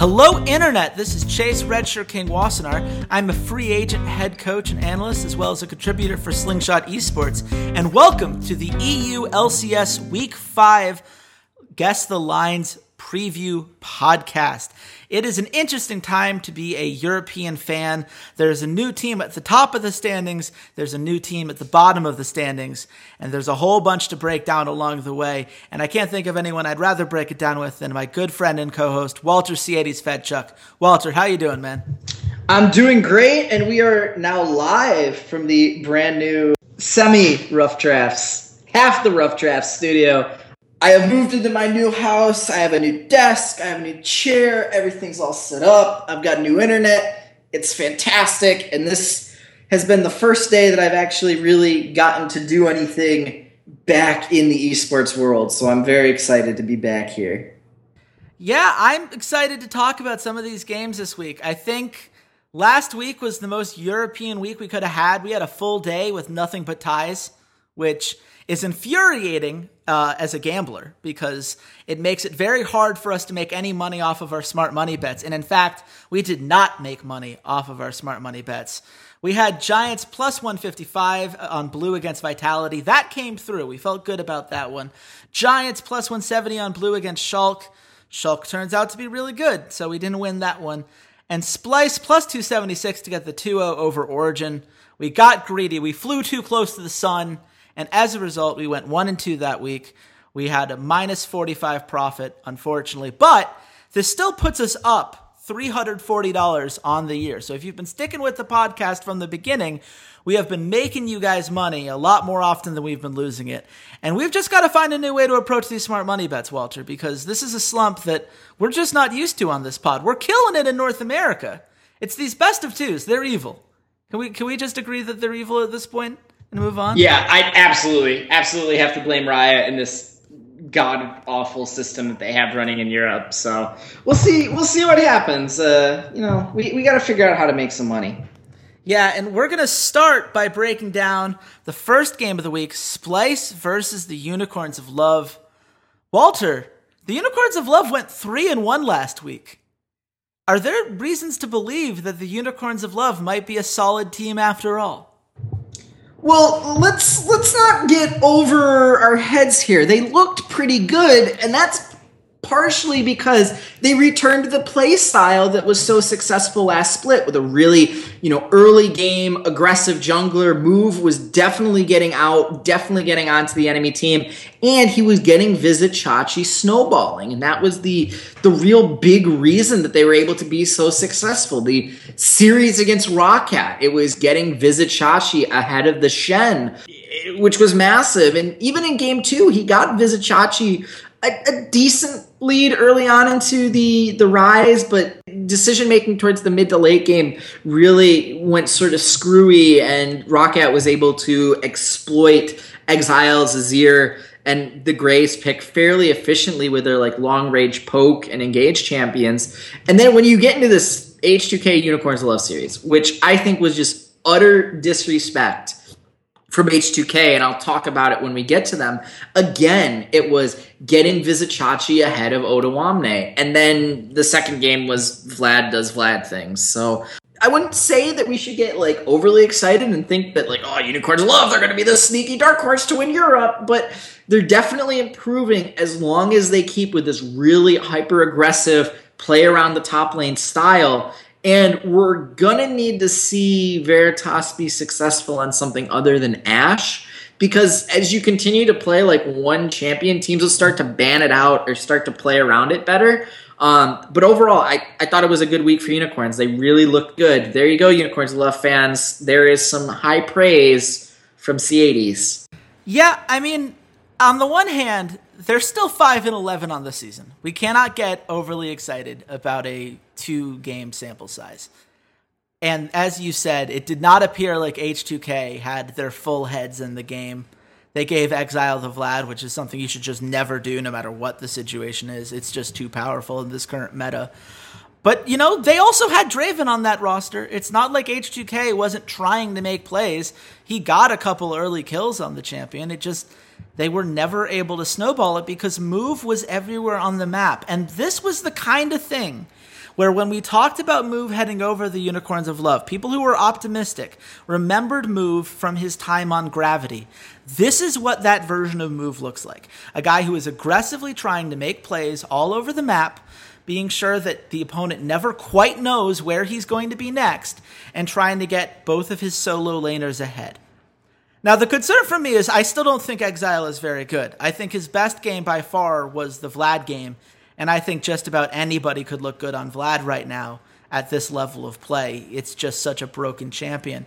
Hello, Internet. This is Chase Redshirt King Wassenar. I'm a free agent, head coach, and analyst, as well as a contributor for Slingshot Esports. And welcome to the EU LCS Week 5 Guess the Lines preview podcast. It is an interesting time to be a European fan. There's a new team at the top of the standings, there's a new team at the bottom of the standings, and there's a whole bunch to break down along the way. And I can't think of anyone I'd rather break it down with than my good friend and co-host Walter Ceades Fedczuk. Walter, how you doing, man? I'm doing great, and we are now live from the brand new semi rough drafts, half the rough drafts studio I have moved into my new house. I have a new desk. I have a new chair. Everything's all set up. I've got new internet. It's fantastic. And this has been the first day that I've actually really gotten to do anything back in the esports world. So I'm very excited to be back here. Yeah, I'm excited to talk about some of these games this week. I think last week was the most European week we could have had. We had a full day with nothing but ties, which is infuriating uh, as a gambler because it makes it very hard for us to make any money off of our smart money bets. And in fact, we did not make money off of our smart money bets. We had Giants plus 155 on blue against Vitality. That came through. We felt good about that one. Giants plus 170 on blue against Schalke. Schalke turns out to be really good, so we didn't win that one. And Splyce plus 276 to get the 2 0 over Origin. We got greedy. We flew too close to the sun and as a result, we went one and two that week. We had a minus 45 profit, unfortunately, but this still puts us up $340 on the year. So if you've been sticking with the podcast from the beginning, we have been making you guys money a lot more often than we've been losing it. And we've just got to find a new way to approach these smart money bets, Walter, because this is a slump that we're just not used to on this pod. We're killing it in North America. It's these best of twos. They're evil. Can we can we just agree that they're evil at this point? And move on? Yeah, I absolutely, absolutely have to blame Riot in this god awful system that they have running in Europe. So we'll see. We'll see what happens. Uh, you know, we we got to figure out how to make some money. Yeah, and we're gonna start by breaking down the first game of the week: Splyce versus the Unicorns of Love. Walter, the Unicorns of Love went three and one last week. Are there reasons to believe that the Unicorns of Love might be a solid team after all? Well, let's let's not get over our heads here. They looked pretty good, and that's partially because they returned the play style that was so successful last split with a really, you know, early game aggressive jungler move was definitely getting out, definitely getting onto the enemy team, and he was getting Vizicsacsi snowballing, and that was the the real big reason that they were able to be so successful. The series against ROCCAT, it was getting Vizicsacsi ahead of the Shen which was massive. And even in game two, he got Vizicsacsi a, a, decent lead early on into the the rise, but decision making towards the mid to late game really went sort of screwy, and ROCCAT was able to exploit Exiles, Azir, and the Graves pick fairly efficiently with their like long range poke and engage champions. And then when you get into this H2K Unicorns Love series, which I think was just utter disrespect from H2K, and I'll talk about it when we get to them. Again, it was getting Vizicsacsi ahead of Odoamne. And then the second game was Vlad does Vlad things. So I wouldn't say that we should get like overly excited and think that like, oh, unicorns love, they're gonna be the sneaky dark horse to win Europe, but they're definitely improving as long as they keep with this really hyper aggressive play around the top lane style And we're gonna need to see Veritas be successful on something other than Ashe. Because as you continue to play like one champion, teams will start to ban it out or start to play around it better. Um, but overall, I, I thought it was a good week for unicorns. They really looked good. There you go, unicorns love fans. There is some high praise from Ceades. Yeah, I mean, on the one hand, they're still 5 and 11 on the season. We cannot get overly excited about a two game sample size. And as you said, it did not appear like H2K had their full heads in the game. They gave Exile to Vlad, which is something you should just never do no matter what the situation is. It's just too powerful in this current meta. But, you know, they also had Draven on that roster. It's not like H2K wasn't trying to make plays. He got a couple early kills on the champion. It just, they were never able to snowball it because Move was everywhere on the map. And this was the kind of thing where when we talked about Move heading over the Unicorns of Love, people who were optimistic remembered Move from his time on Gravity. This is what that version of Move looks like. A guy who is aggressively trying to make plays all over the map being sure that the opponent never quite knows where he's going to be next, and trying to get both of his solo laners ahead. Now, the concern for me is I still don't think Exile is very good. I think his best game by far was the Vlad game, and I think just about anybody could look good on Vlad right now at this level of play. It's just such a broken champion.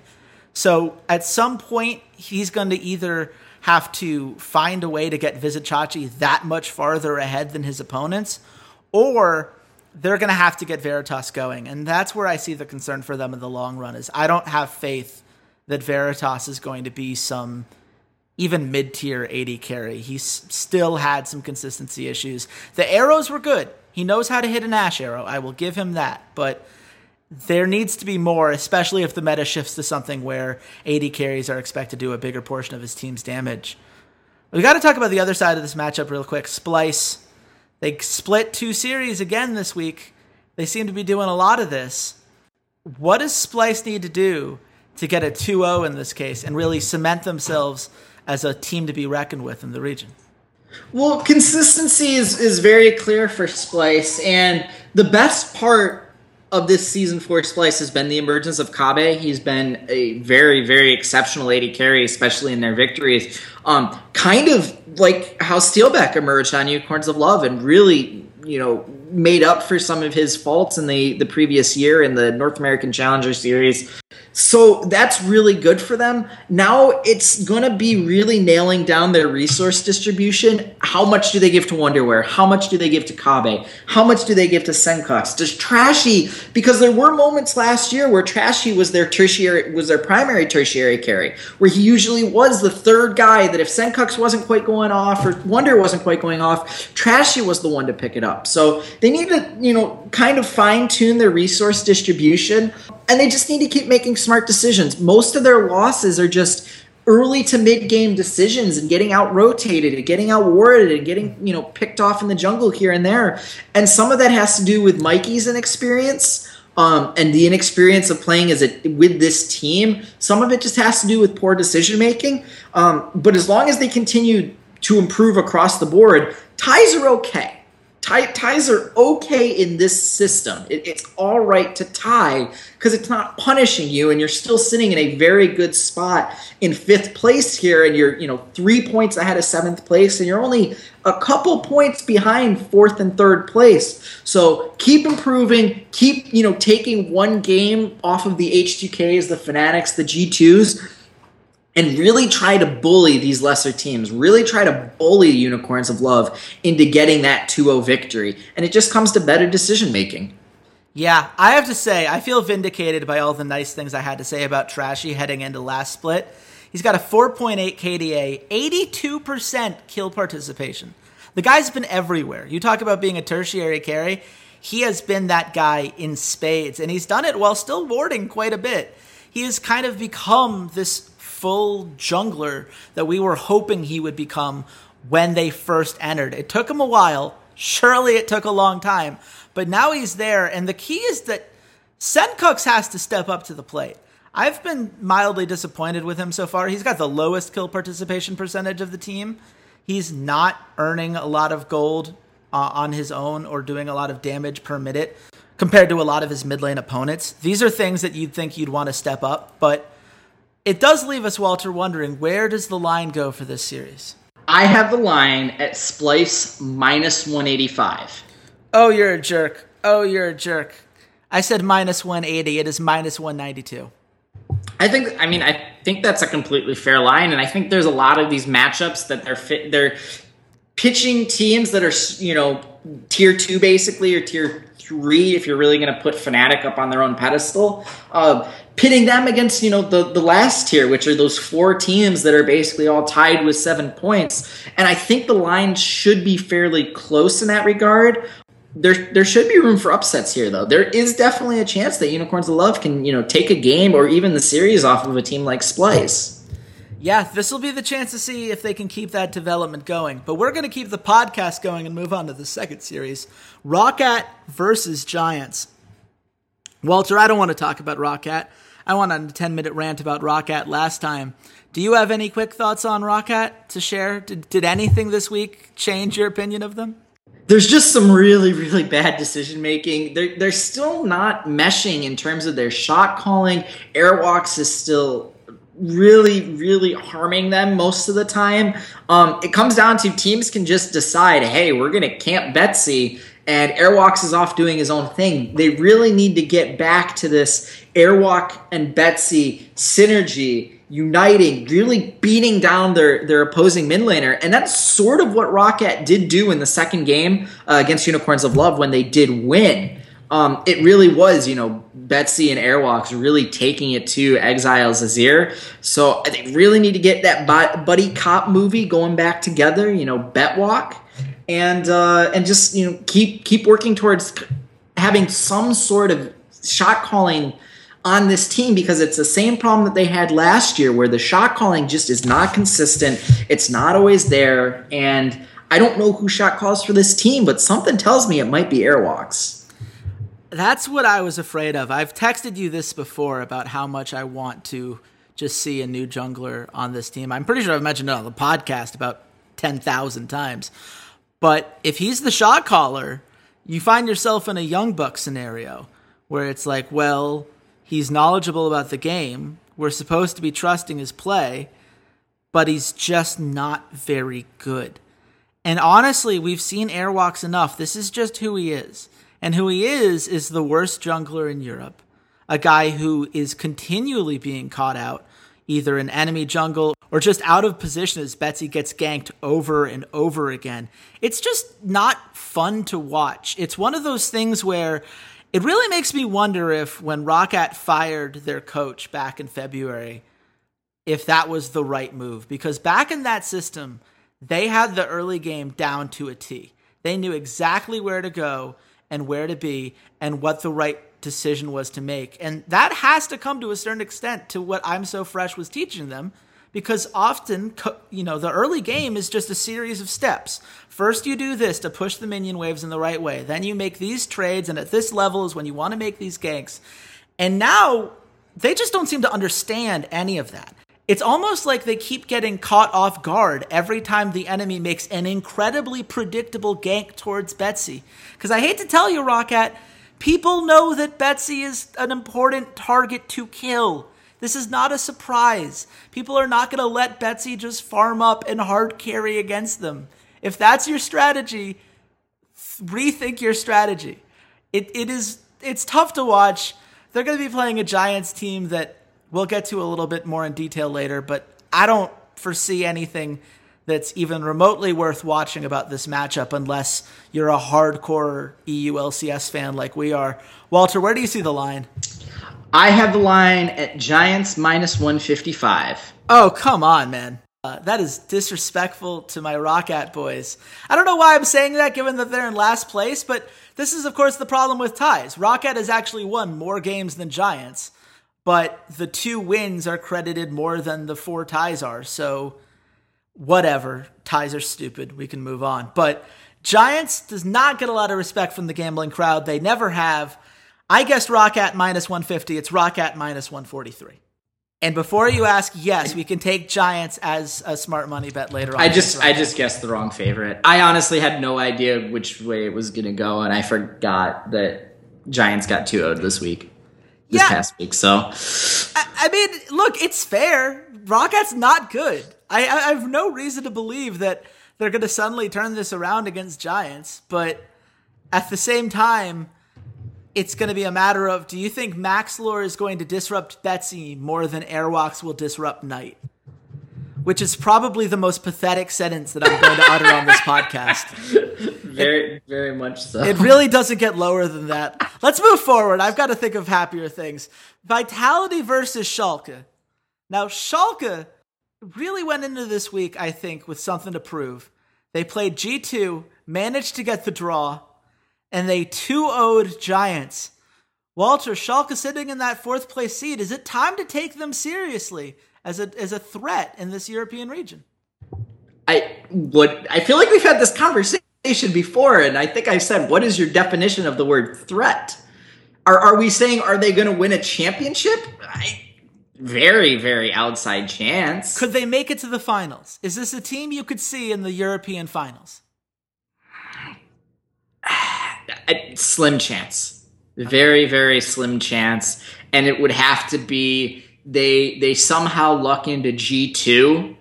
So at some point, he's going to either have to find a way to get Vizicsacsi that much farther ahead than his opponents, or they're going to have to get Veritas going. And that's where I see the concern for them in the long run is I don't have faith that Veritas is going to be some even mid-tier AD carry. He's still had some consistency issues. The arrows were good. He knows how to hit an Ashe arrow. I will give him that. But there needs to be more, especially if the meta shifts to something where AD carries are expected to do a bigger portion of his team's damage. We got to talk about the other side of this matchup real quick. Splyce. they split two series again this week. They seem to be doing a lot of this. What does Splyce need to do to get a 2 0 in this case and really cement themselves as a team to be reckoned with in the region? Well, consistency is, is very clear for Splyce, and the best part of this season for Splyce has been the emergence of Kobbe. He's been a very, very exceptional AD carry, especially in their victories. Um, kind of like how Steelback emerged on Unicorns of Love and really, you know, made up for some of his faults in the, the previous year in the North American Challenger Series. So that's really good for them. Now it's going to be really nailing down their resource distribution. How much do they give to Wonderwear? How much do they give to Kobbe? How much do they give to Sencux? Does Trashy, because there were moments last year where Trashy was their tertiary, was their primary tertiary carry, where he usually was the third guy that if Sencux wasn't quite going off or Wunder wasn't quite going off, Trashy was the one to pick it up. So they need to, you know, kind of fine tune their resource distribution and they just need to keep making smart decisions. Most of their losses are just early to mid game decisions and getting out rotated and getting out warded and getting you know picked off in the jungle here and there. And some of that has to do with Mikey's inexperience. Um, and the inexperience of playing as a with this team, some of it just has to do with poor decision making. Um, but as long as they continue to improve across the board, ties are okay tie, ties are okay in this system. It, it's all right to tie because it's not punishing you, and you're still sitting in a very good spot in fifth place here, and you're you know three points ahead of seventh place, and you're only a couple points behind fourth and third place. So keep improving, keep you know taking one game off of the H2Ks, the Fnatics, the G2s and really try to bully these lesser teams, really try to bully Unicorns of Love into getting that 2 0 victory. And it just comes to better decision making. Yeah, I have to say, I feel vindicated by all the nice things I had to say about Trashy heading into last split. He's got a 4.8 KDA, 82% kill participation. The guy's been everywhere. You talk about being a tertiary carry. He has been that guy in spades, and he's done it while still warding quite a bit. He has kind of become this full jungler that we were hoping he would become when they first entered. It took him a while. Surely it took a long time. But now he's there. And the key is that Sencux has to step up to the plate. I've been mildly disappointed with him so far. He's got the lowest kill participation percentage of the team. He's not earning a lot of gold uh, on his own or doing a lot of damage per minute compared to a lot of his mid lane opponents. These are things that you'd think you'd want to step up, but it does leave us, Walter, wondering where does the line go for this series? I have the line at Splyce minus 185. Oh, you're a jerk. Oh, you're a jerk. I said minus 180. It is minus 192. I think. I mean, I think that's a completely fair line, and I think there's a lot of these matchups that they're fit. They're pitching teams that are you know tier two basically or tier three if you're really going to put Fnatic up on their own pedestal. Uh, pitting them against you know the the last tier, which are those four teams that are basically all tied with seven points, and I think the line should be fairly close in that regard there there should be room for upsets here though. There is definitely a chance that Unicorns of Love can, you know, take a game or even the series off of a team like Splyce Yeah, this will be the chance to see if they can keep that development going. But we're going to keep the podcast going and move on to the second series ROCCAT versus Giants. Walter, I don't want to talk about ROCCAT. I went on a 10 minute rant about ROCCAT last time. Do you have any quick thoughts on ROCCAT to share? Did, did anything this week change your opinion of them? there's just some really really bad decision making they're, they're still not meshing in terms of their shot calling Airwaks is still really really harming them most of the time um, it comes down to teams can just decide hey we're gonna camp betsy and Airwaks is off doing his own thing they really need to get back to this airwalk and betsy synergy uniting, really beating down their, their opposing mid laner. And that's sort of what ROCCAT did do in the second game uh, against Unicorns of Love when they did win. Um, it really was, you know, Betsy and Airwaks really taking it to Exiles Azir. So they really need to get that buddy cop movie going back together, you know, Betwalk, and uh, and just you know keep keep working towards having some sort of shot calling on this team because it's the same problem that they had last year where the shot calling just is not consistent. It's not always there. And I don't know who shot calls for this team, but something tells me it might be Airwaks. That's what I was afraid of. I've texted you this before about how much I want to just see a new jungler on this team. I'm pretty sure I've mentioned it on the podcast about 10,000 times. But if he's the shot caller, you find yourself in a young buck scenario where it's like, well, He's knowledgeable about the game. We're supposed to be trusting his play, but he's just not very good. And honestly, we've seen Airwaks enough. This is just who he is. And who he is is the worst jungler in Europe. A guy who is continually being caught out, either in enemy jungle or just out of position as Betsy gets ganked over and over again. It's just not fun to watch. It's one of those things where it really makes me wonder if when ROCCAT fired their coach back in February, if that was the right move. Because back in that system, they had the early game down to a T. They knew exactly where to go and where to be and what the right decision was to make. And that has to come to a certain extent to what I'm So Fresh was teaching them because often you know the early game is just a series of steps first you do this to push the minion waves in the right way then you make these trades and at this level is when you want to make these ganks and now they just don't seem to understand any of that it's almost like they keep getting caught off guard every time the enemy makes an incredibly predictable gank towards Betsy. Because I hate to tell you, ROCCAT, people know that Betsy is an important target to kill. This is not a surprise. People are not going to let Betsy just farm up and hard carry against them. If that's your strategy, rethink your strategy. It, it is it's tough to watch. They're going to be playing a Giants team that we'll get to a little bit more in detail later, but I don't foresee anything that's even remotely worth watching about this matchup unless you're a hardcore EULCS fan like we are. Walter, where do you see the line? I have the line at Giants minus 155. Oh, come on, man. Uh, that is disrespectful to my ROCCAT boys. I don't know why I'm saying that given that they're in last place, but this is, of course, the problem with ties. ROCCAT has actually won more games than Giants, but the two wins are credited more than the four ties are. So, whatever. Ties are stupid. We can move on. But Giants does not get a lot of respect from the gambling crowd. They never have. I guessed ROCCAT minus 150. It's ROCCAT minus 143. And before you ask, yes, we can take Giants as a smart money bet later on. I just I just guessed the wrong favorite. I honestly had no idea which way it was going to go, and I forgot that Giants got 2 0 this week. This Yeah. past week. So I, I mean, look, it's fair. ROCCAT's not good. I, I have no reason to believe that they're going to suddenly turn this around against Giants, but at the same time, it's going to be a matter of do you think Maxlore is going to disrupt Betsy more than Airwaks will disrupt Knight? Which is probably the most pathetic sentence that I'm going to utter on this podcast. very, very much so. It really doesn't get lower than that. Let's move forward. I've got to think of happier things. Vitality versus Schalke. Now, Schalke really went into this week, I think, with something to prove. They played G2, managed to get the draw, and they 2 0'd Giants. Walter, Schalke sitting in that fourth place seed. Is it time to take them seriously as a, as a threat in this European region? I would. I feel like we've had this conversation before, and I think I said, "What is your definition of the word threat?" Are are we saying are they going to win a championship? I, very, very outside chance. Could they make it to the finals? Is this a team you could see in the European finals? slim chance. Very very slim chance. And it would have to be they they somehow luck into g2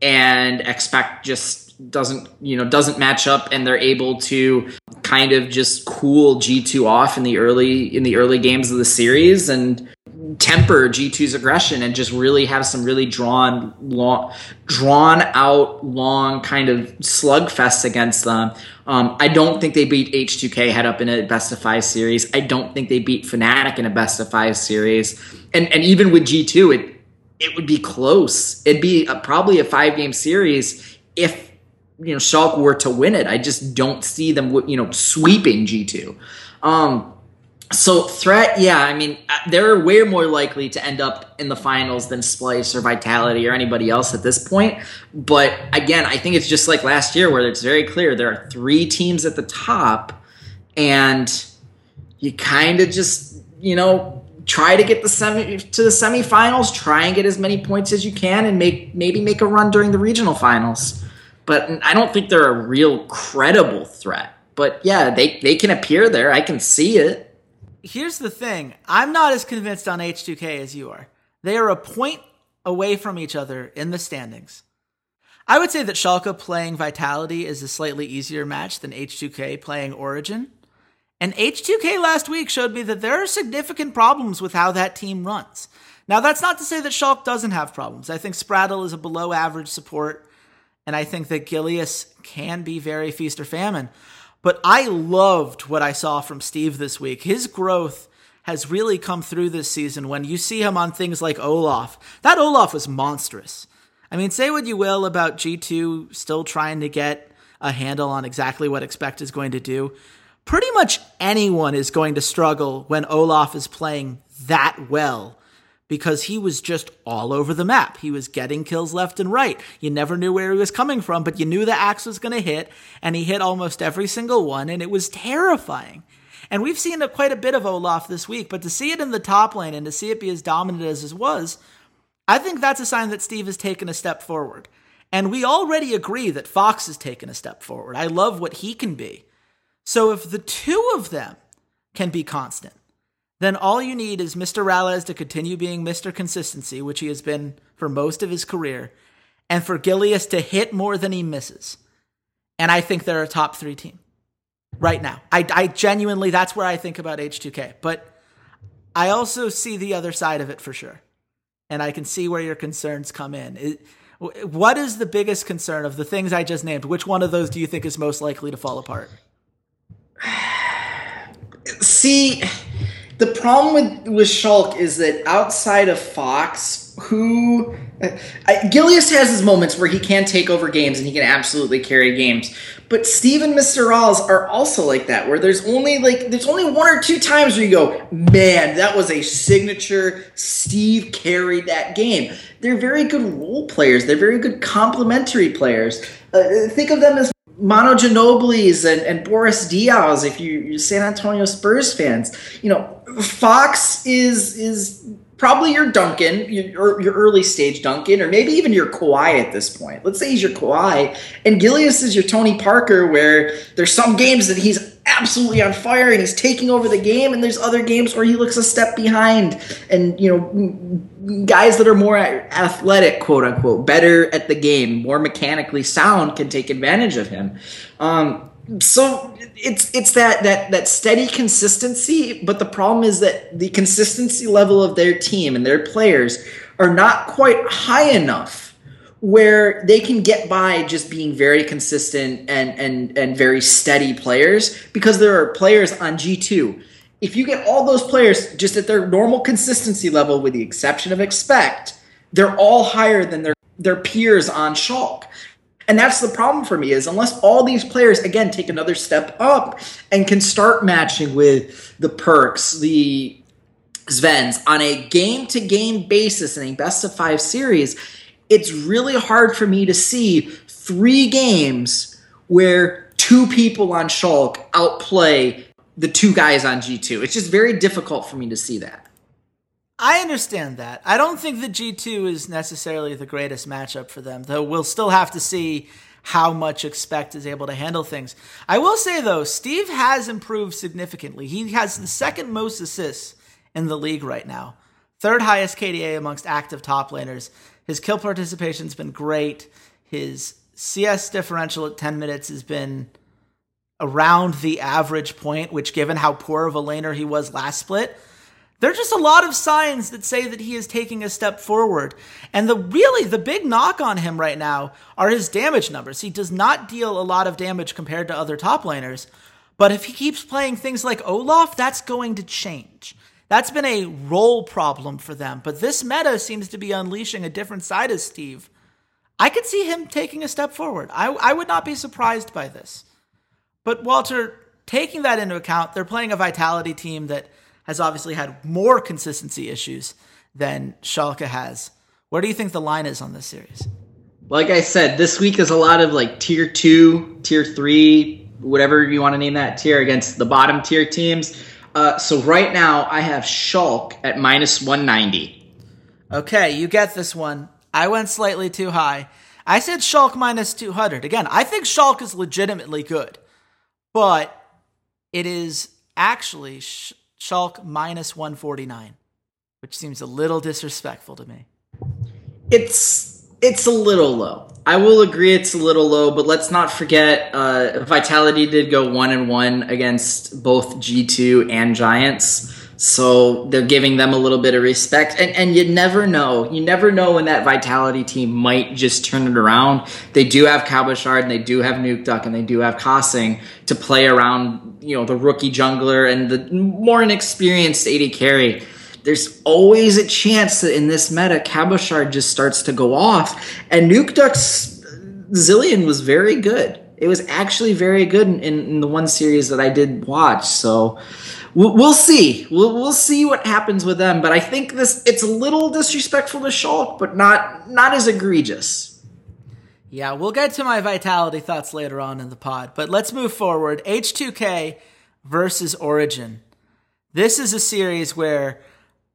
and expect just doesn't you know doesn't match up and they're able to kind of just cool g2 off in the early in the early games of the series. And temper G2's aggression and just really have some really drawn long drawn out long kind of slugfests against them. Um, I don't think they beat H2K head up in a best of five series. I don't think they beat Fnatic in a best of five series. And and even with G2 it it would be close. It'd be a, probably a five game series if you know Schalke were to win it. I just don't see them you know sweeping G2. Um, so threat, yeah, I mean uh, they're way more likely to end up in the finals than Splice or Vitality or anybody else at this point. But again, I think it's just like last year where it's very clear there are three teams at the top, and you kind of just you know try to get the semi to the semifinals, try and get as many points as you can, and make maybe make a run during the regional finals. But I don't think they're a real credible threat. But yeah, they they can appear there. I can see it here's the thing I'm not as convinced on H2K as you are. They are a point away from each other in the standings. I would say that Schalke playing Vitality is a slightly easier match than H2K playing Origin. And H2K last week showed me that there are significant problems with how that team runs. Now, that's not to say that Schalke doesn't have problems. I think Sprattel is a below average support, and I think that Gilius can be very feast or famine. But I loved what I saw from Steve this week. His growth has really come through this season when you see him on things like Olaf. That Olaf was monstrous. I mean, say what you will about G2 still trying to get a handle on exactly what Expect is going to do. Pretty much anyone is going to struggle when Olaf is playing that well because he was just all over the map. He was getting kills left and right. You never knew where he was coming from, but you knew the axe was going to hit, and he hit almost every single one, and it was terrifying. And we've seen a, quite a bit of Olaf this week, but to see it in the top lane and to see it be as dominant as it was, I think that's a sign that Steve has taken a step forward. And we already agree that Fox has taken a step forward. I love what he can be. So if the two of them can be constant, then all you need is Mr. Ralez to continue being Mr. Consistency, which he has been for most of his career, and for Gilius to hit more than he misses. And I think they're a top three team right now. I, I genuinely, that's where I think about H2K. But I also see the other side of it for sure. And I can see where your concerns come in. It, what is the biggest concern of the things I just named? Which one of those do you think is most likely to fall apart? See, the problem with with Schalke is that outside of Fox, who I, Gilius has his moments where he can take over games and he can absolutely carry games. But Steve and Mr. Rawls are also like that, where there's only like there's only one or two times where you go, man, that was a signature. Steve carried that game. They're very good role players. They're very good complementary players. Uh, think of them as Manu Ginobili's and, and Boris Diaw, if you, you're San Antonio Spurs fans. You know, Fox is is probably your Duncan, your, your early stage Duncan, or maybe even your Kawhi at this point. Let's say he's your Kawhi, and Gilius is your Tony Parker, where there's some games that he's absolutely on fire and he's taking over the game. And there's other games where he looks a step behind. And, you know, guys that are more athletic, quote unquote, better at the game, more mechanically sound can take advantage of him. Um, so it's it's that that that steady consistency but the problem is that the consistency level of their team and their players are not quite high enough where they can get by just being very consistent and and and very steady players because there are players on G2 if you get all those players just at their normal consistency level with the exception of expect they're all higher than their their peers on Schalke. And that's the problem for me is unless all these players again take another step up and can start matching with the perks, the Zvens on a game to game basis in a best of five series, it's really hard for me to see three games where two people on Schalke outplay the two guys on G2. It's just very difficult for me to see that. I understand that. I don't think the G2 is necessarily the greatest matchup for them, though we'll still have to see how much Expect is able to handle things. I will say, though, Steve has improved significantly. He has the second most assists in the league right now, third highest KDA amongst active top laners. His kill participation's been great. His CS differential at 10 minutes has been around the average point, which, given how poor of a laner he was last split, there are just a lot of signs that say that he is taking a step forward. And the really the big knock on him right now are his damage numbers. He does not deal a lot of damage compared to other top laners. But if he keeps playing things like Olaf, that's going to change. That's been a role problem for them. But this meta seems to be unleashing a different side of Steve. I could see him taking a step forward. I, I would not be surprised by this. But Walter, taking that into account, they're playing a Vitality team that has obviously had more consistency issues than Schalke has. Where do you think the line is on this series? Like I said, this week is a lot of like tier two, tier three, whatever you want to name that tier against the bottom tier teams. Uh, so right now I have Schalke at minus 190. Okay, you get this one. I went slightly too high. I said Schalke minus 200. Again, I think Schalke is legitimately good, but it is actually Schalke minus 149, which seems a little disrespectful to me. It's it's a little low. I will agree it's a little low, but let's not forget uh, Vitality did go one and one against both G2 and Giants. So they're giving them a little bit of respect. And and you never know. You never know when that Vitality team might just turn it around. They do have Cabochard and they do have Nuke Duck and they do have kaSing to play around, you know, the rookie jungler and the more inexperienced AD carry. There's always a chance that in this meta, Cabochard just starts to go off. And Nuke Duck's Zilean was very good. It was actually very good in, in the one series that I did watch. So we'll, see. We'll, we'll see what happens with them. But I think this it's a little disrespectful to Schalke, but not not as egregious. Yeah, we'll get to my vitality thoughts later on in the pod. But let's move forward. H2K versus Origin. This is a series where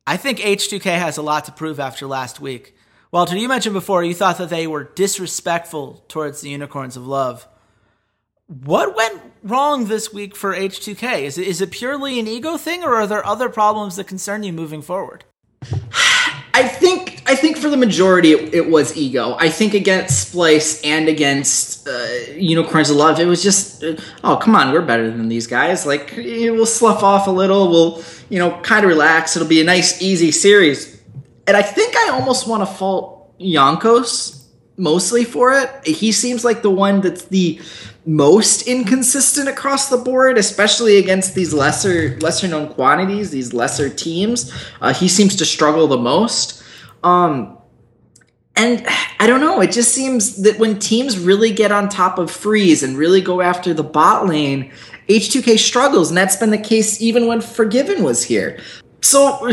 I think H2K has a lot to prove after last week. Walter, you mentioned before you thought that they were disrespectful towards the Unicorns of Love. What went wrong this week for H2K? Is it, is it purely an ego thing, or are there other problems that concern you moving forward? I think I think for the majority it, it was ego. I think against Splyce and against uh, Unicorns of Love, it was just uh, oh come on, we're better than these guys. Like we'll slough off a little, we'll you know kind of relax. It'll be a nice easy series. And I think I almost want to fault Jankos mostly for it. He seems like the one that's the most inconsistent across the board, especially against these lesser lesser known quantities, these lesser teams. Uh, he seems to struggle the most. Um, and I don't know, it just seems that when teams really get on top of Freeze and really go after the bot lane, H2K struggles, and that's been the case even when Forgiven was here. So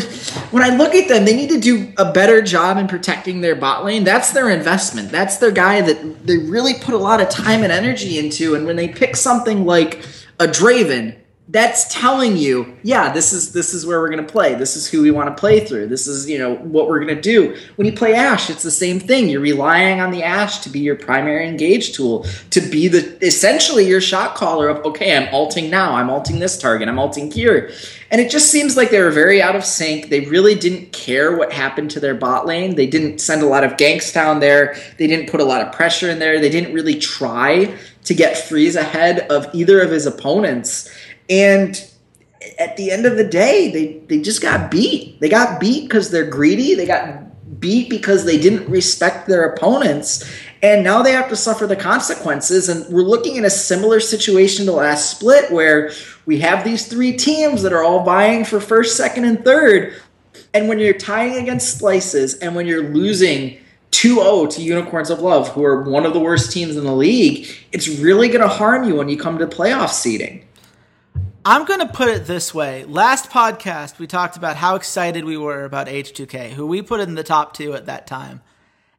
when I look at them, they need to do a better job in protecting their bot lane. That's their investment. That's their guy that they really put a lot of time and energy into. And when they pick something like a Draven, that's telling you, yeah, this is this is where we're going to play. This is who we want to play through. This is, you know, what we're going to do. When you play Ashe, it's the same thing. You're relying on the Ashe to be your primary engage tool, to be the essentially your shot caller of, okay, I'm alting now. I'm alting this target. I'm alting here. And it just seems like they were very out of sync. They really didn't care what happened to their bot lane. They didn't send a lot of ganks down there. They didn't put a lot of pressure in there. They didn't really try to get Freeze ahead of either of his opponents. And at the end of the day, they, they just got beat. They got beat because they're greedy. They got beat because they didn't respect their opponents. And now they have to suffer the consequences. And we're looking at a similar situation to last split where we have these three teams that are all vying for first, second, and third. And when you're tying against Splyces and when you're losing 2-0 to Unicorns of Love, who are one of the worst teams in the league, it's really going to harm you when you come to playoff seeding. I'm going to put it this way. Last podcast, we talked about how excited we were about H2K, who we put in the top two at that time.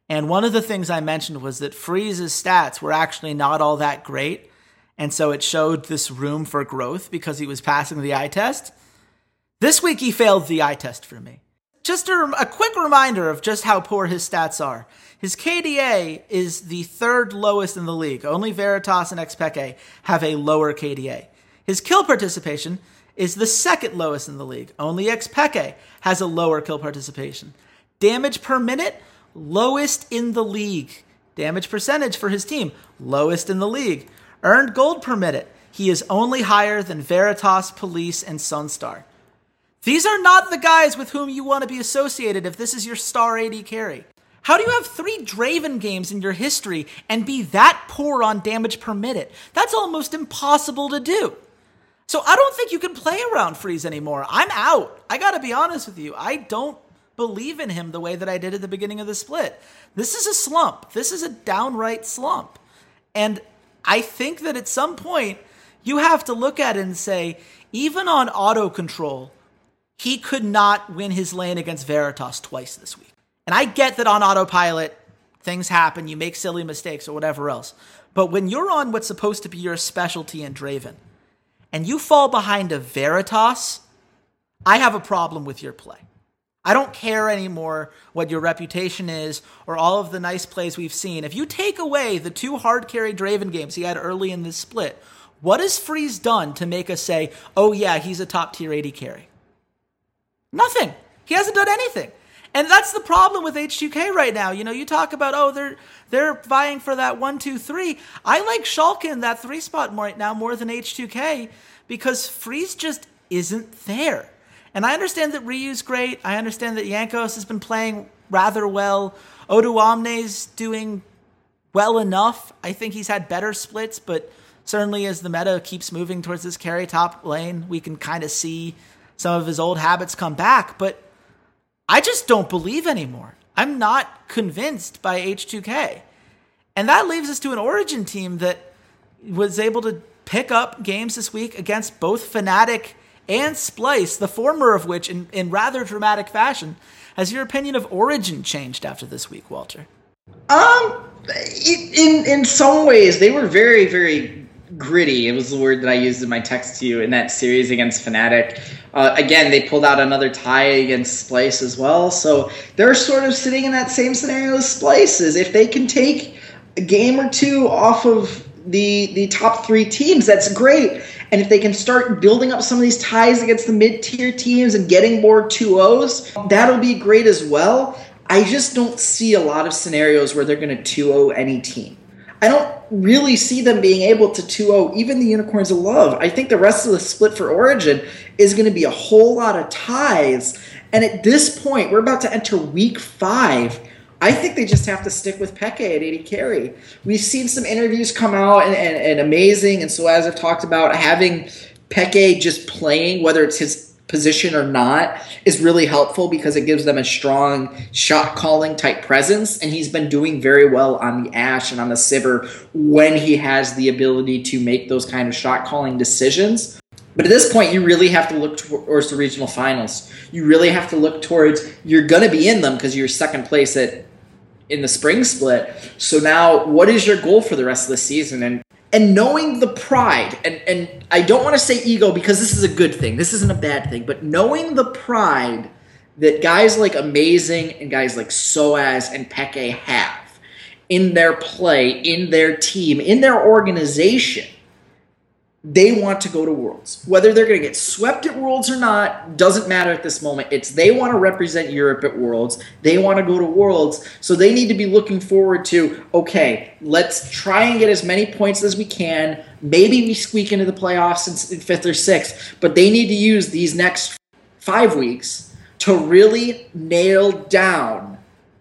And one of the things I mentioned was that Freeze's stats were actually not all that great. And so it showed this room for growth because he was passing the eye test. This week, he failed the eye test for me. Just a, a quick reminder of just how poor his stats are. His KDA is the third lowest in the league. Only Veritas and Xpeke have a lower KDA. His kill participation is the second lowest in the league. Only Xpeke has a lower kill participation. Damage per minute, lowest in the league. Damage percentage for his team, lowest in the league. Earned gold per minute, he is only higher than Veritas, Police, and Sunstar. These are not the guys with whom you want to be associated if this is your star AD carry. How do you have three Draven games in your history and be that poor on damage per minute? That's almost impossible to do. So I don't think you can play around Freeze anymore. I'm out. I got to be honest with you. I don't believe in him the way that I did at the beginning of the split. This is a slump. This is a downright slump. And I think that at some point you have to look at it and say, even on auto control, he could not win his lane against Veritas twice this week. And I get that on autopilot, things happen, you make silly mistakes or whatever else. But when you're on what's supposed to be your specialty in Draven, and you fall behind a Veritas, I have a problem with your play. I don't care anymore what your reputation is or all of the nice plays we've seen. If you take away the two hard carry Draven games he had early in this split, what has Freeze done to make us say, oh yeah, he's a top tier AD carry? Nothing. He hasn't done anything. And that's the problem with H2K right now. You know, you talk about, oh, they're they're vying for that one, two, three. I like Schalke in that three spot right now more than H2K because Freeze just isn't there. And I understand that Ryu's great. I understand that Jankos has been playing rather well. Odoamne's doing well enough. I think he's had better splits, but certainly as the meta keeps moving towards this carry top lane, we can kind of see some of his old habits come back. But I just don't believe anymore. I'm not convinced by H2K. And that leaves us to an Origin team that was able to pick up games this week against both Fnatic and Splyce, the former of which, in, in rather dramatic fashion, has your opinion of Origin changed after this week, Walter? Um, in in some ways, they were very, very gritty. It was the word that I used in my text to you in that series against Fnatic. Uh, again, they pulled out another tie against Splyce as well. So they're sort of sitting in that same scenario as Splyces. If they can take a game or two off of the the top three teams, that's great. And if they can start building up some of these ties against the mid tier teams and getting more 2-0s, that'll be great as well. I just don't see a lot of scenarios where they're going to 2-0 any team. I don't really see them being able to 2-0 even the Unicorns of Love. I think the rest of the split for Origin is going to be a whole lot of ties. And at this point, we're about to enter week five. I think they just have to stick with Peke at AD carry. We've seen some interviews come out and, and, and amazing. And so, as I've talked about, having Peke just playing, whether it's his position or not is really helpful because it gives them a strong shot calling type presence. And he's been doing very well on the Ashe and on the Sivir when he has the ability to make those kind of shot calling decisions. But at this point, you really have to look towards the regional finals. You really have to look towards you're going to be in them because you're second place at in the spring split. So now, what is your goal for the rest of the season? And and knowing the pride, and, and I don't want to say ego because this is a good thing, this isn't a bad thing, but knowing the pride that guys like Amazing and guys like Soaz and Peke have in their play, in their team, in their organization, they want to go to Worlds. Whether they're going to get swept at Worlds or not doesn't matter at this moment. It's they want to represent Europe at Worlds. They want to go to Worlds. So they need to be looking forward to, okay, let's try and get as many points as we can. Maybe we squeak into the playoffs in fifth or sixth, but they need to use these next five weeks to really nail down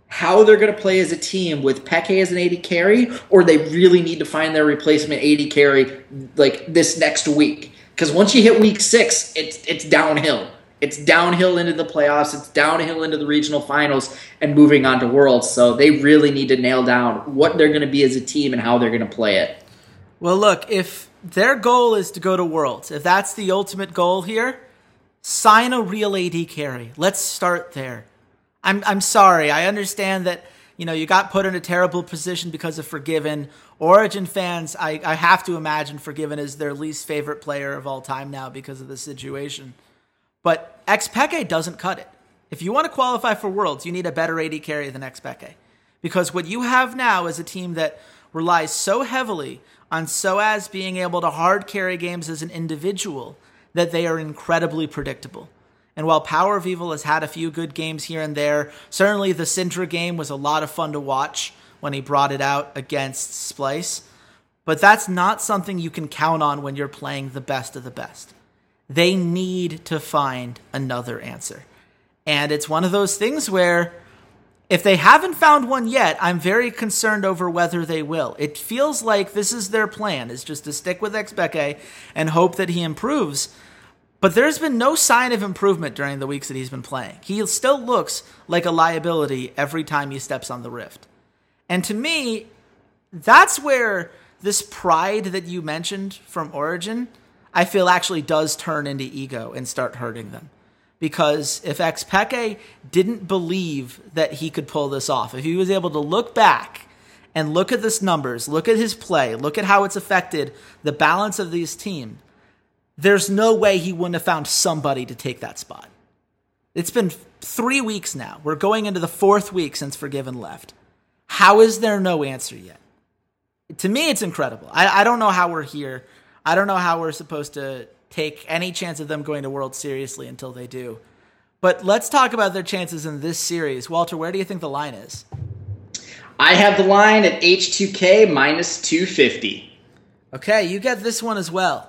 how they're going to play as a team with Peke as an AD carry, or they really need to find their replacement AD carry like this next week. Because once you hit week six, it's it's downhill. It's downhill into the playoffs. It's downhill into the regional finals and moving on to Worlds. So they really need to nail down what they're going to be as a team and how they're going to play it. Well, look, if their goal is to go to Worlds, if that's the ultimate goal here, sign a real AD carry. Let's start there. I'm I'm sorry. I understand that you know you got put in a terrible position because of Forgiven. Origen fans, I, I have to imagine Forgiven is their least favorite player of all time now because of the situation. But Xpeke doesn't cut it. If you want to qualify for Worlds, you need a better AD carry than Xpeke. Because what you have now is a team that relies so heavily on Soaz being able to hard carry games as an individual that they are incredibly predictable. And while Power of Evil has had a few good games here and there, certainly the Syndra game was a lot of fun to watch when he brought it out against Splyce. But that's not something you can count on when you're playing the best of the best. They need to find another answer. And it's one of those things where if they haven't found one yet, I'm very concerned over whether they will. It feels like this is their plan, is just to stick with Xpeke and hope that he improves. But there's been no sign of improvement during the weeks that he's been playing. He still looks like a liability every time he steps on the rift. And to me, that's where this pride that you mentioned from Origen, I feel actually does turn into ego and start hurting them. Because if Xpeke didn't believe that he could pull this off, if he was able to look back and look at this numbers, look at his play, look at how it's affected the balance of these teams, there's no way he wouldn't have found somebody to take that spot. It's been three weeks now. We're going into the fourth week since Forgiven left. How is there no answer yet? To me, it's incredible. I, I don't know how we're here. I don't know how we're supposed to take any chance of them going to World seriously until they do. But let's talk about their chances in this series. Walter, where do you think the line is? I have the line at H2K minus 250. Okay, you get this one as well.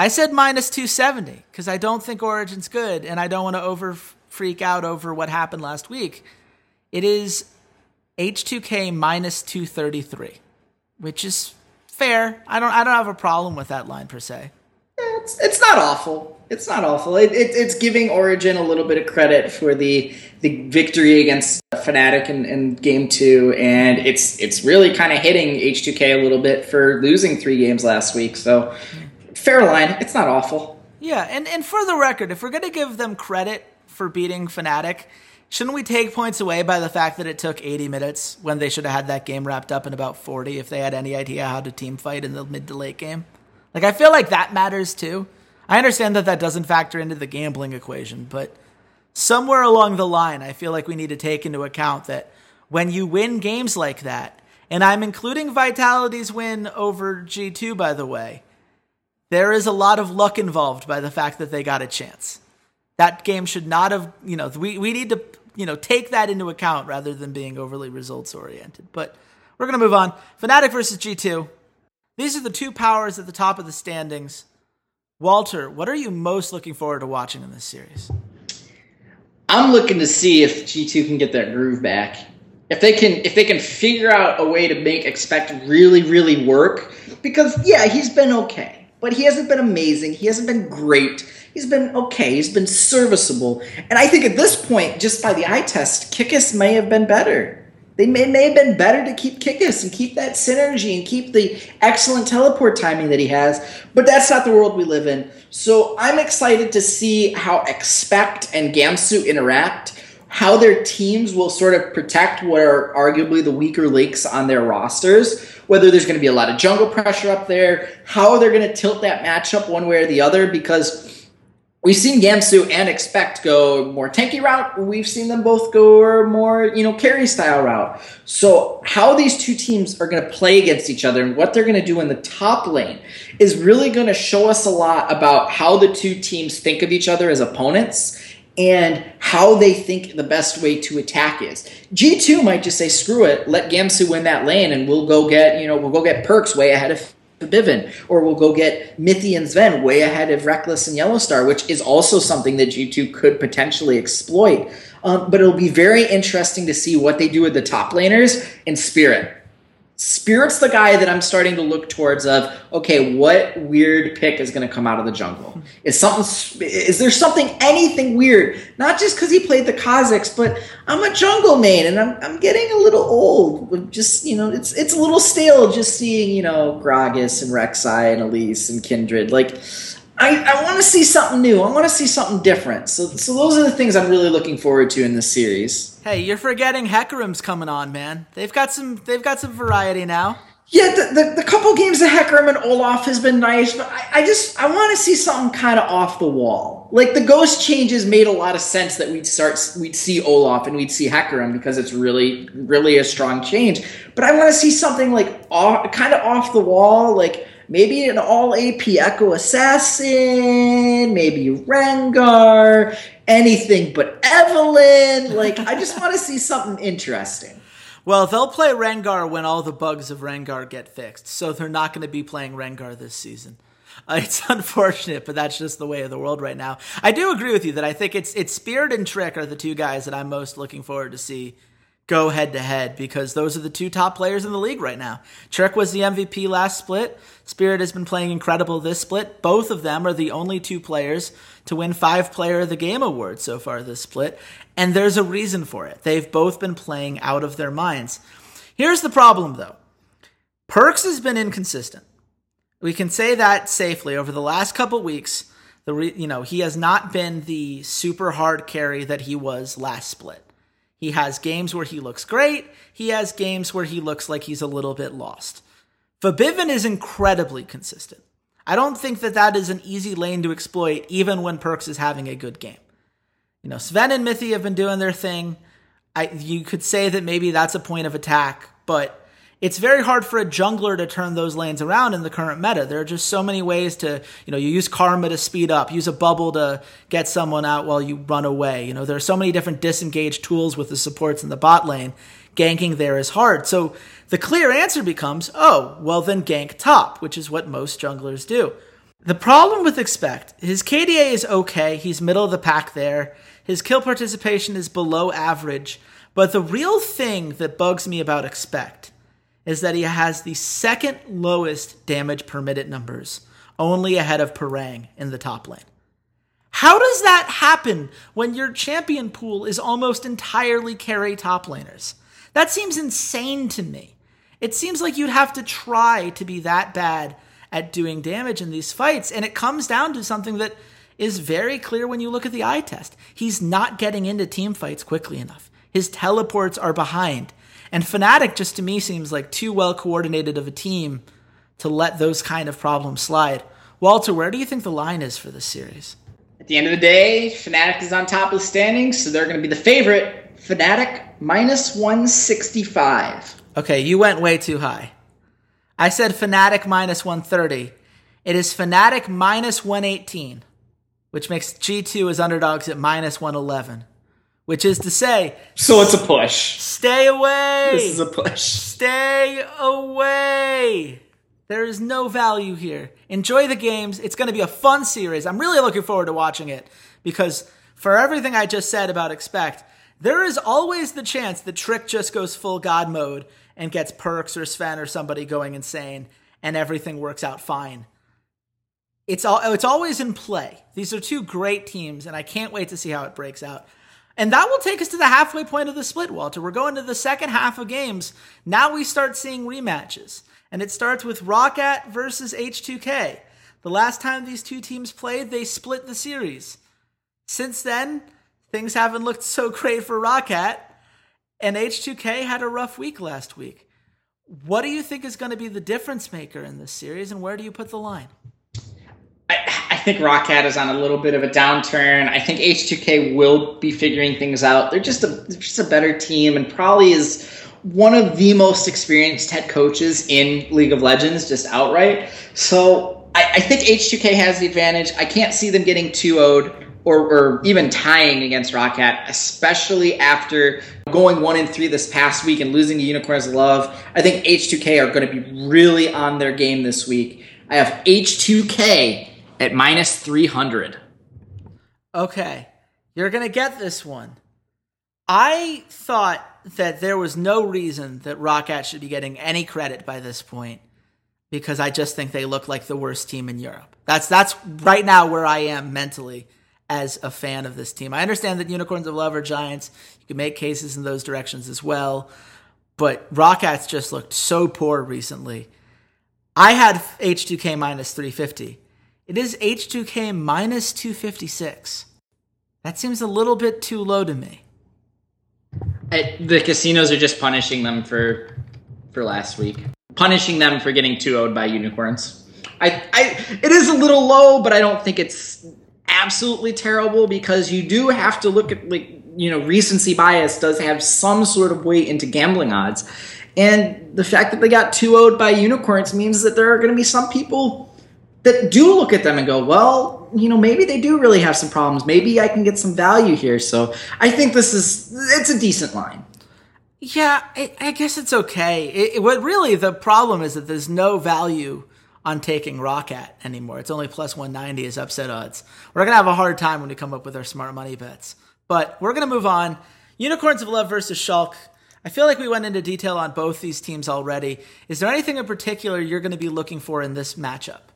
I said minus 270 because I don't think Origen's good and I don't want to over freak out over what happened last week. It is H2K minus 233, which is fair. I don't I don't have a problem with that line per se. It's, it's not awful. It's not awful. It, it, it's giving Origen a little bit of credit for the the victory against Fnatic in, in game two, and it's it's really kind of hitting H2K a little bit for losing three games last week. So mm-hmm. Fair line. It's not awful. Yeah, and, and for the record, if we're going to give them credit for beating Fnatic, shouldn't we take points away by the fact that it took 80 minutes when they should have had that game wrapped up in about 40 if they had any idea how to team fight in the mid to late game? Like, I feel like that matters too. I understand that that doesn't factor into the gambling equation, but somewhere along the line, I feel like we need to take into account that when you win games like that, and I'm including Vitality's win over G2, by the way, there is a lot of luck involved by the fact that they got a chance. That game should not have, you know, we, we need to, you know, take that into account rather than being overly results oriented. But we're going to move on. Fnatic versus G2. These are the two powers at the top of the standings. Walter, what are you most looking forward to watching in this series? I'm looking to see if G2 can get their groove back. If they can if they can figure out a way to make Expect really really work because yeah, he's been okay but he hasn't been amazing. He hasn't been great. He's been okay. He's been serviceable. And I think at this point, just by the eye test, Kikis may have been better. They may, may have been better to keep Kikis and keep that synergy and keep the excellent teleport timing that he has. But that's not the world we live in. So I'm excited to see how Expect and Gamsu interact how their teams will sort of protect what are arguably the weaker links on their rosters, whether there's going to be a lot of jungle pressure up there, how they're going to tilt that matchup one way or the other, because We've seen Gamsu and Expect go more tanky route. We've seen them both go more, you know, carry style route. So how these two teams are going to play against each other and what they're going to do in the top lane is really going to show us a lot about how the two teams think of each other as opponents and how they think the best way to attack is. G2 might just say, screw it, let Gamsu win that lane and we'll go get, you know, we'll go get Perkz way ahead of Bivin, or we'll go get Mithy and Zven way ahead of Rekkles and Yellowstar, which is also something that G2 could potentially exploit. Um, but it'll be very interesting to see what they do with the top laners in Spirit. Spirit's the guy that I'm starting to look towards of okay, what weird pick is going to come out of the jungle? Is something is there something anything weird? Not just because he played the Kha'Zix, but I'm a jungle main and I'm I'm getting a little old. Just you know, it's it's a little stale just seeing you know Gragas and Rek'Sai and Elise and Kindred. Like I, I want to see something new. I want to see something different. So so those are the things I'm really looking forward to in this series. Hey, you're forgetting Hecarim's coming on, man. They've got some they've got some variety now. Yeah, the, the, the couple games of Hecarim and Olaf has been nice, but I, I just I want to see something kind of off the wall. Like the ghost changes made a lot of sense that we'd start we'd see Olaf and we'd see Hecarim because it's really really a strong change. But I want to see something like off, kind of off the wall, like maybe an all AP Ekko Assassin, maybe Rengar, anything but Evelynn. Like, I just want to see something interesting. Well, they'll play Rengar when all the bugs of Rengar get fixed, so they're not going to be playing Rengar this season. Uh, it's unfortunate, but that's just the way of the world right now. I do agree with you that I think it's it's Spirit and Trick are the two guys that I'm most looking forward to see go head to head because those are the two top players in the league right now. Trick was the MVP last split. Spirit has been playing incredible this split. Both of them are the only two players to win five player of the game award so far this split. And there's a reason for it. They've both been playing out of their minds. Here's the problem though. Perkz has been inconsistent. We can say that safely over the last couple weeks. The re- you know, he has not been the super hard carry that he was last split. He has games where he looks great. He has games where he looks like he's a little bit lost. Febiven is incredibly consistent. I don't think that that is an easy lane to exploit, even when Perkz is having a good game. You know, Zven and Mithy have been doing their thing. I, you could say that maybe that's a point of attack, but it's very hard for a jungler to turn those lanes around in the current meta. There are just so many ways to, you know, you use karma to speed up, use a bubble to get someone out while you run away. You know, there are so many different disengaged tools with the supports in the bot lane. Ganking there is hard. So the clear answer becomes, oh, well then gank top, which is what most junglers do. The problem with Expect, his KDA is okay. He's middle of the pack there. His kill participation is below average. But the real thing that bugs me about Expect is that he has the second lowest damage per minute numbers, only ahead of Parang in the top lane. How does that happen when your champion pool is almost entirely carry top laners? That seems insane to me. It seems like you'd have to try to be that bad at doing damage in these fights, and it comes down to something that is very clear when you look at the eye test. He's not getting into team fights quickly enough. His teleports are behind. And Fnatic just to me seems like too well coordinated of a team to let those kind of problems slide. Walter, where do you think the line is for this series? At the end of the day, Fnatic is on top of the standings, so they're going to be the favorite. Fnatic minus 165. Okay, you went way too high. I said Fnatic minus 130. It is Fnatic minus 118, which makes G2 as underdogs at minus 111 which is to say, so it's a push. Stay away. This is a push. Stay away. There is no value here. Enjoy the games. It's going to be a fun series. I'm really looking forward to watching it because for everything I just said about Expect, there is always the chance that Trick just goes full god mode and gets Perkz or Zven or somebody going insane and everything works out fine. It's all it's always in play. These are two great teams and I can't wait to see how it breaks out. And that will take us to the halfway point of the split, Walter. We're going to the second half of games. Now we start seeing rematches. And it starts with ROCCAT versus H2K. The last time these two teams played, they split the series. Since then, things haven't looked so great for ROCCAT, and H2K had a rough week last week. What do you think is going to be the difference maker in this series, and where do you put the line? Think ROCCAT is on a little bit of a downturn. I think H2K will be figuring things out. They're just a they're just a better team, and probably is one of the most experienced head coaches in League of Legends, just outright. So I, I think H2K has the advantage. I can't see them getting 2 0'd or, or even tying against ROCCAT, especially after going one and three this past week and losing to Unicorns Love. I think H2K are going to be really on their game this week. I have H2K at minus 300. Okay, you're going to get this one. I thought that there was no reason that ROCCAT should be getting any credit by this point because I just think they look like the worst team in Europe. That's that's right now where I am mentally as a fan of this team. I understand that Unicorns of Love are giants. You can make cases in those directions as well. But ROCCAT's just looked so poor recently. I had H2K minus 350. It is H2K minus 256. That seems a little bit too low to me. I, the casinos are just punishing them for for last week. Punishing them for getting 2 0 by unicorns. I, I it is a little low, but I don't think it's absolutely terrible because you do have to look at like you know recency bias does have some sort of weight into gambling odds and the fact that they got 2 0 by unicorns means that there are going to be some people that do look at them and go well you know maybe they do really have some problems maybe i can get some value here so i think this is it's a decent line yeah i, I guess it's okay it, it, what really the problem is that there's no value on taking ROCCAT anymore. It's only plus 190 as upset odds. We're to have a hard time when we come up with our smart money bets. But we're to move on. Unicorns of Love versus Schalke. I feel like we went into detail on both these teams already. Is there anything in particular you're going to be looking for in this matchup?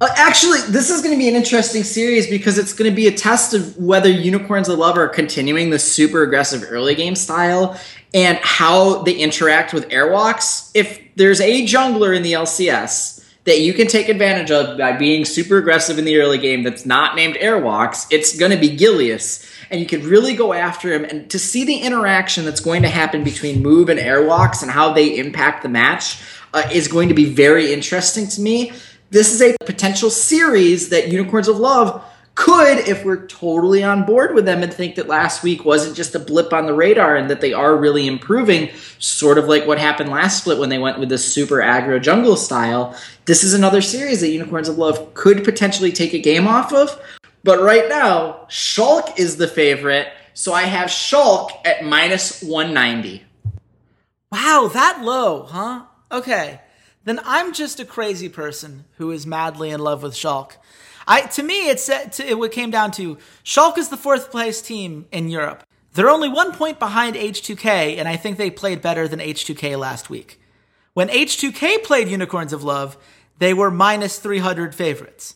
Uh, actually, this is going to be an interesting series because it's going to be a test of whether Unicorns of Love are continuing the super aggressive early game style and how they interact with Airwaks. If there's a jungler in the LCS that you can take advantage of by being super aggressive in the early game that's not named Airwaks, it's going to be Gilius. And you could really go after him. And to see the interaction that's going to happen between move and Airwaks and how they impact the match uh, is going to be very interesting to me. This is a potential series that Unicorns of Love could, if we're totally on board with them and think that last week wasn't just a blip on the radar and that they are really improving, sort of like what happened last split when they went with the super aggro jungle style. This is another series that Unicorns of Love could potentially take a game off of. But right now, Schalke is the favorite, so I have Schalke at minus 190. Wow, that low, huh? Okay. Then I'm just a crazy person who is madly in love with Schalke. I to me it's it came down to Schalke is the fourth place team in Europe. They're only one point behind H2K, and I think they played better than H2K last week. When H2K played Unicorns of Love, they were minus 300 favorites.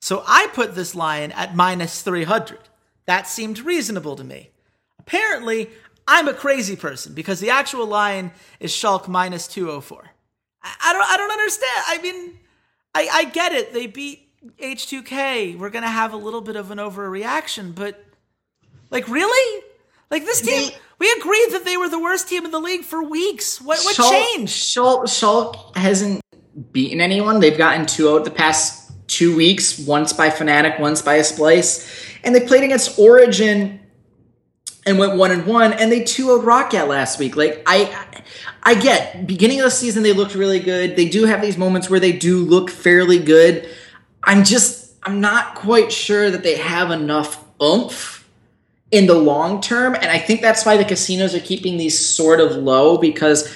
So I put this line at minus 300. That seemed reasonable to me. Apparently, I'm a crazy person because the actual line is Schalke minus 204. I, I don't I don't understand. I mean, I, I get it. They beat H2K, we're going to have a little bit of an overreaction, but like really? Like this team, they, we agreed that they were the worst team in the league for weeks. What what changed? Schultz, Schultz hasn't beaten anyone. They've gotten 2-0 the past 2 weeks, once by Fnatic, once by a Splyce, and they played against Origen and went 1 and 1 and they 2-0 ROCCAT last week. Like I I get beginning of the season they looked really good. They do have these moments where they do look fairly good I'm just I'm not quite sure that they have enough oomph in the long term, and I think that's why the casinos are keeping these sort of low because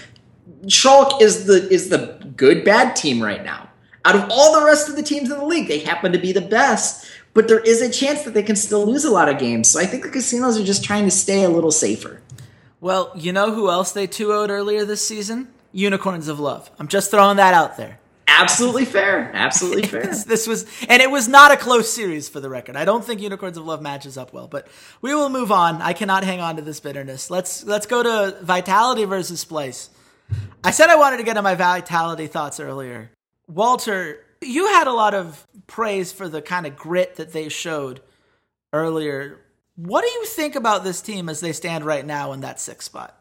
Schalke is the is the good bad team right now. Out of all the rest of the teams in the league, they happen to be the best, but there is a chance that they can still lose a lot of games. So I think the casinos are just trying to stay a little safer. Well, you know who else they 2 0'd earlier this season? Unicorns of Love. I'm just throwing that out there. Absolutely fair. Absolutely fair. this, was, and it was not a close series for the record. I don't think Unicorns of Love matches up well, but we will move on. I cannot hang on to this bitterness. Let's let's go to Vitality versus Splyce. I said I wanted to get on my Vitality thoughts earlier. Walter, you had a lot of praise for the kind of grit that they showed earlier What do you think about this team as they stand right now in that sixth spot?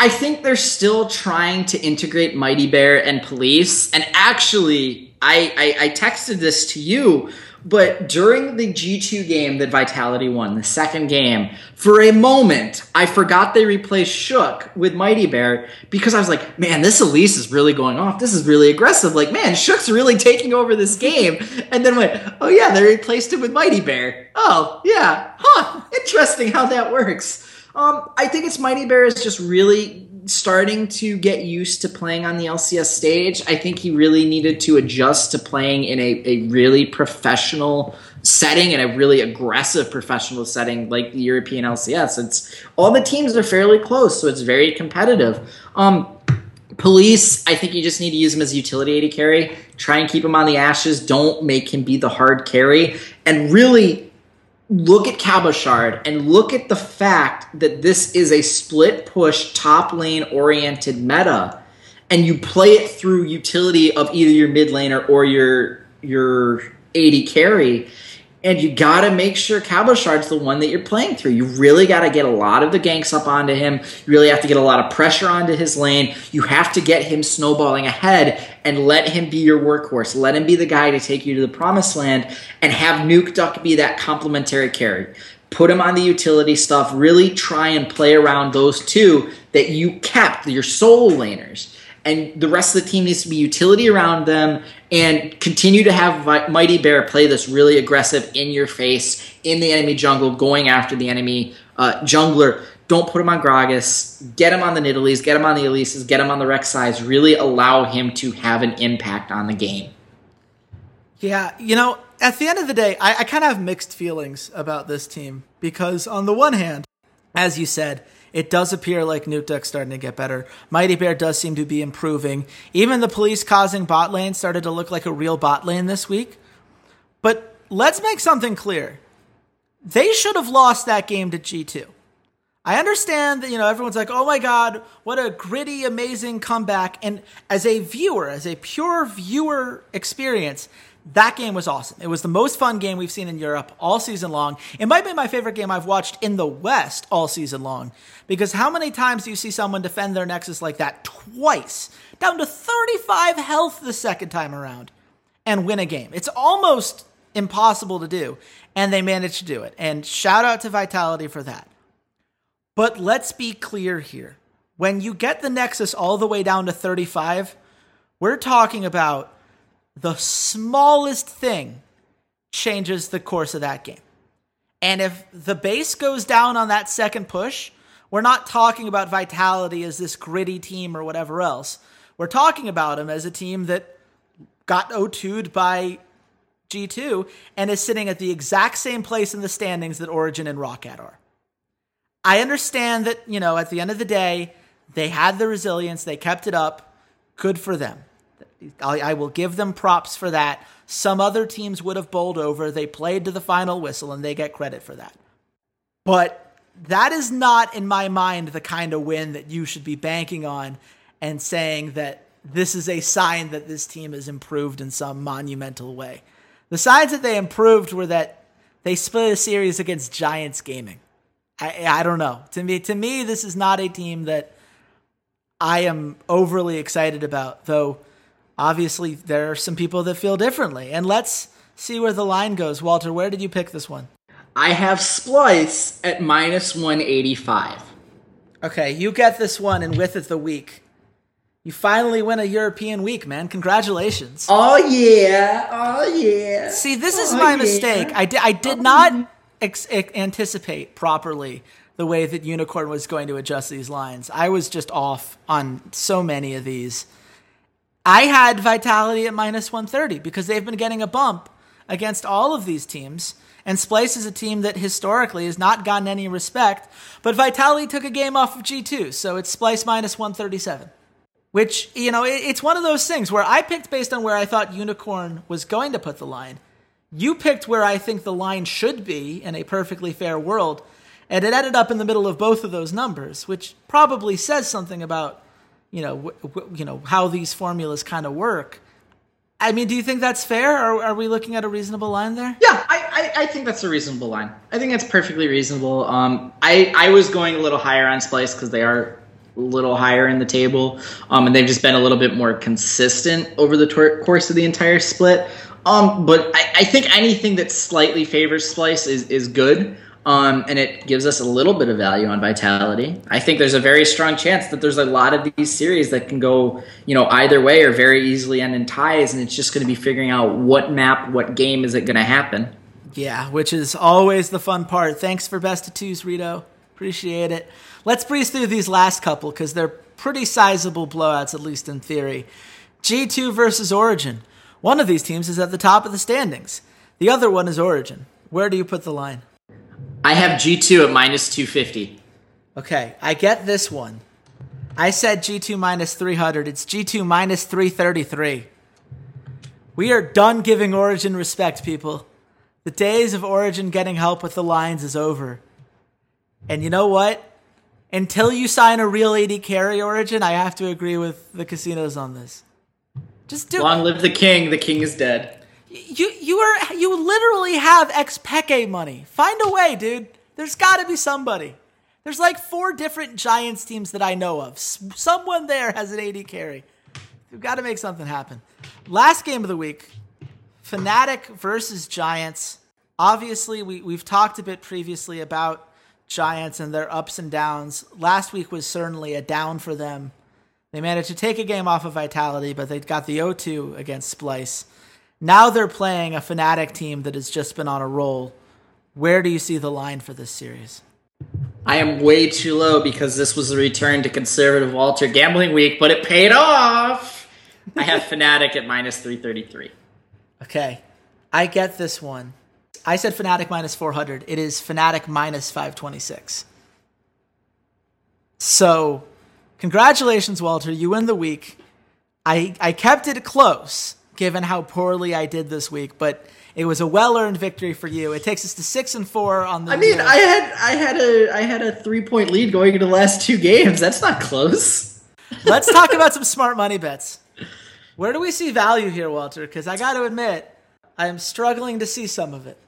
I think they're still trying to integrate Mighty Bear and Police. And actually, I, I, I texted this to you but during the G2 game that Vitality won, the second game, for a moment, I forgot they replaced Shook with Mighty Bear because I was like, man, this Elise is really going off. This is really aggressive. Like, man, Shook's really taking over this game. And then went, oh yeah, they replaced it with Mighty Bear. Oh, yeah. Huh. Interesting how that works. Um, I think it's Mighty Bear is just really starting to get used to playing on the LCS stage. I think he really needed to adjust to playing in a, a really professional setting and a really aggressive professional setting like the European LCS. It's all the teams are fairly close, so it's very competitive. Um, Police, I think you just need to use him as a utility AD carry. Try and keep him on the ashes. Don't make him be the hard carry. And really look at Cabochard and look at the fact that this is a split push top lane oriented meta and you play it through utility of either your mid laner or your your AD carry and you got to make sure Cabochard's the one that you're playing through. You really got to get a lot of the ganks up onto him. You really have to get a lot of pressure onto his lane. You have to get him snowballing ahead and let him be your workhorse. Let him be the guy to take you to the promised land and have Nuke Duck be that complementary carry. Put him on the utility stuff. Really try and play around those two that you kept, your soul laners and the rest of the team needs to be utility around them and continue to have Mighty Bear play this really aggressive, in your face, in the enemy jungle, going after the enemy uh, jungler. Don't put him on Gragas. Get him on the Nidalees. Get him on the Elises. Get him on the Rek'Sais. Really allow him to have an impact on the game. Yeah, you know, at the end of the day, I, I kind of have mixed feelings about this team because, on the one hand, as you said, it does appear like Nuke Duck's starting to get better. Mighty Bear does seem to be improving. Even the Police kaSing bot lane started to look like a real bot lane this week. But let's make something clear. They should have lost that game to G2. I understand that, you know, everyone's like, oh my God, what a gritty, amazing comeback. And as a viewer, as a pure viewer experience, that game was awesome. It was the most fun game we've seen in Europe all season long. It might be my favorite game I've watched in the West all season long. Because how many times do you see someone defend their Nexus like that twice, down to 35 health the second time around, and win a game? It's almost impossible to do, and they managed to do it. And shout out to Vitality for that. But let's be clear here. When you get the Nexus all the way down to 35, we're talking about the smallest thing changes the course of that game. And if the base goes down on that second push, we're not talking about Vitality as this gritty team or whatever else. We're talking about them as a team that got O2'd by G2 and is sitting at the exact same place in the standings that Origen and ROCCAT are. I understand that, you know, at the end of the day, they had the resilience, they kept it up. Good for them. I, I will give them props for that. Some other teams would have bowled over. They played to the final whistle and they get credit for that. But that is not, in my mind, the kind of win that you should be banking on and saying that this is a sign that this team has improved in some monumental way. The signs that they improved were that they split a series against Giants Gaming. I, I don't know. To me, to me, this is not a team that I am overly excited about. Though obviously there are some people that feel differently. And let's see where the line goes. Walter, where did you pick this one? I have Splyce at minus 185. Okay, you get this one and with it the week. You finally win a European week, man. Congratulations. Oh, yeah. Oh, yeah. See, this is oh, my yeah. mistake. I, di- I did not ex- anticipate properly the way that Unikrn was going to adjust these lines. I was just off on so many of these. I had Vitality at minus 130 because they've been getting a bump against all of these teams. And Splyce is a team that historically has not gotten any respect, but Vitality took a game off of G2, so it's Splyce minus 137. Which, you know, it's one of those things where I picked based on where I thought Unikrn was going to put the line. You picked where I think the line should be in a perfectly fair world, and it ended up in the middle of both of those numbers, which probably says something about you know, w- w- you know how these formulas kind of work. I mean, do you think that's fair? Are, are we looking at a reasonable line there? Yeah, I, I think that's a reasonable line. I think that's perfectly reasonable. Um, I I was going a little higher on Splyce because they are a little higher in the table, um, and they've just been a little bit more consistent over the tor- course of the entire split. Um, but I, I think anything that slightly favors Splyce is is good. Um, and it gives us a little bit of value on vitality. I think there's a very strong chance that there's a lot of these series that can go, you know, either way or very easily end in ties, and it's just going to be figuring out what map, what game is it going to happen. Yeah, which is always the fun part. Thanks for best of twos, Rito. Appreciate it. Let's breeze through these last couple because they're pretty sizable blowouts, at least in theory. G2 versus Origen. One of these teams is at the top of the standings. The other one is Origen. Where do you put the line? I have G2 at minus 250. Okay, I get this one. I said G2 minus 300. It's G2 minus 333. We are done giving Origen respect, people. The days of Origen getting help with the lines is over. And you know what? Until you sign a real AD carry Origen, I have to agree with the casinos on this. Just do Long live the king. The king is dead. You you are you literally have Xpeke money. Find a way, dude. There's got to be somebody. There's like four different Giants teams that I know of. Someone there has an AD carry. We've got to make something happen. Last game of the week, Fnatic versus Giants. Obviously, we we've talked a bit previously about Giants and their ups and downs. Last week was certainly a down for them. They managed to take a game off of Vitality, but they got the 0-2 against Splyce. Now they're playing a Fnatic team that has just been on a roll. Where do you see the line for this series? I am way too low because this was a return to conservative Walter gambling week, but it paid off. I have Fnatic at minus 333. Okay, I get this one. I said Fnatic minus 400. It is Fnatic minus 526. So, congratulations, Walter. You win the week. I, I kept it close given how poorly I did this week, but it was a well-earned victory for you. It takes us to six and four on the. I mean, year. I had I had a I had a three point lead going into the last two games. That's not close. Let's talk about some smart money bets. Where do we see value here, Walter? Because I got to admit, I am struggling to see some of it.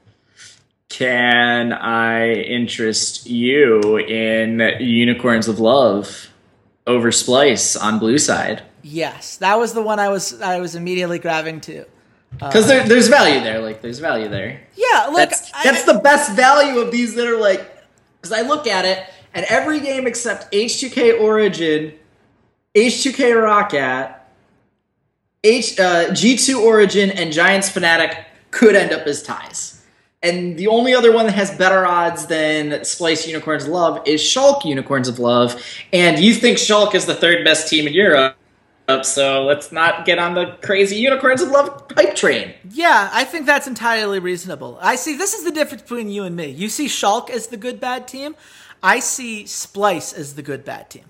Can I interest you in Unicorns of Love over Splyce on Blue Side? Yes, that was the one I was I was immediately grabbing to. Because there, there's value there. Like there's value there. Yeah, look, That's I- that's the best value of these that are like. Because I look at it, and every game except H2K Origen, H2K ROCCAT, H uh, G2 Origen, and Giants Fnatic could end up as ties. And the only other one that has better odds than Splyce Unicorns of Love is Schalke Unicorns of Love. And you think Schalke is the third best team in Europe, so let's not get on the crazy Unicorns of Love hype train. yeah, I think that's entirely reasonable. I see this is the difference between you and me. You see Schalke as the good bad team. I see Splyce as the good bad team.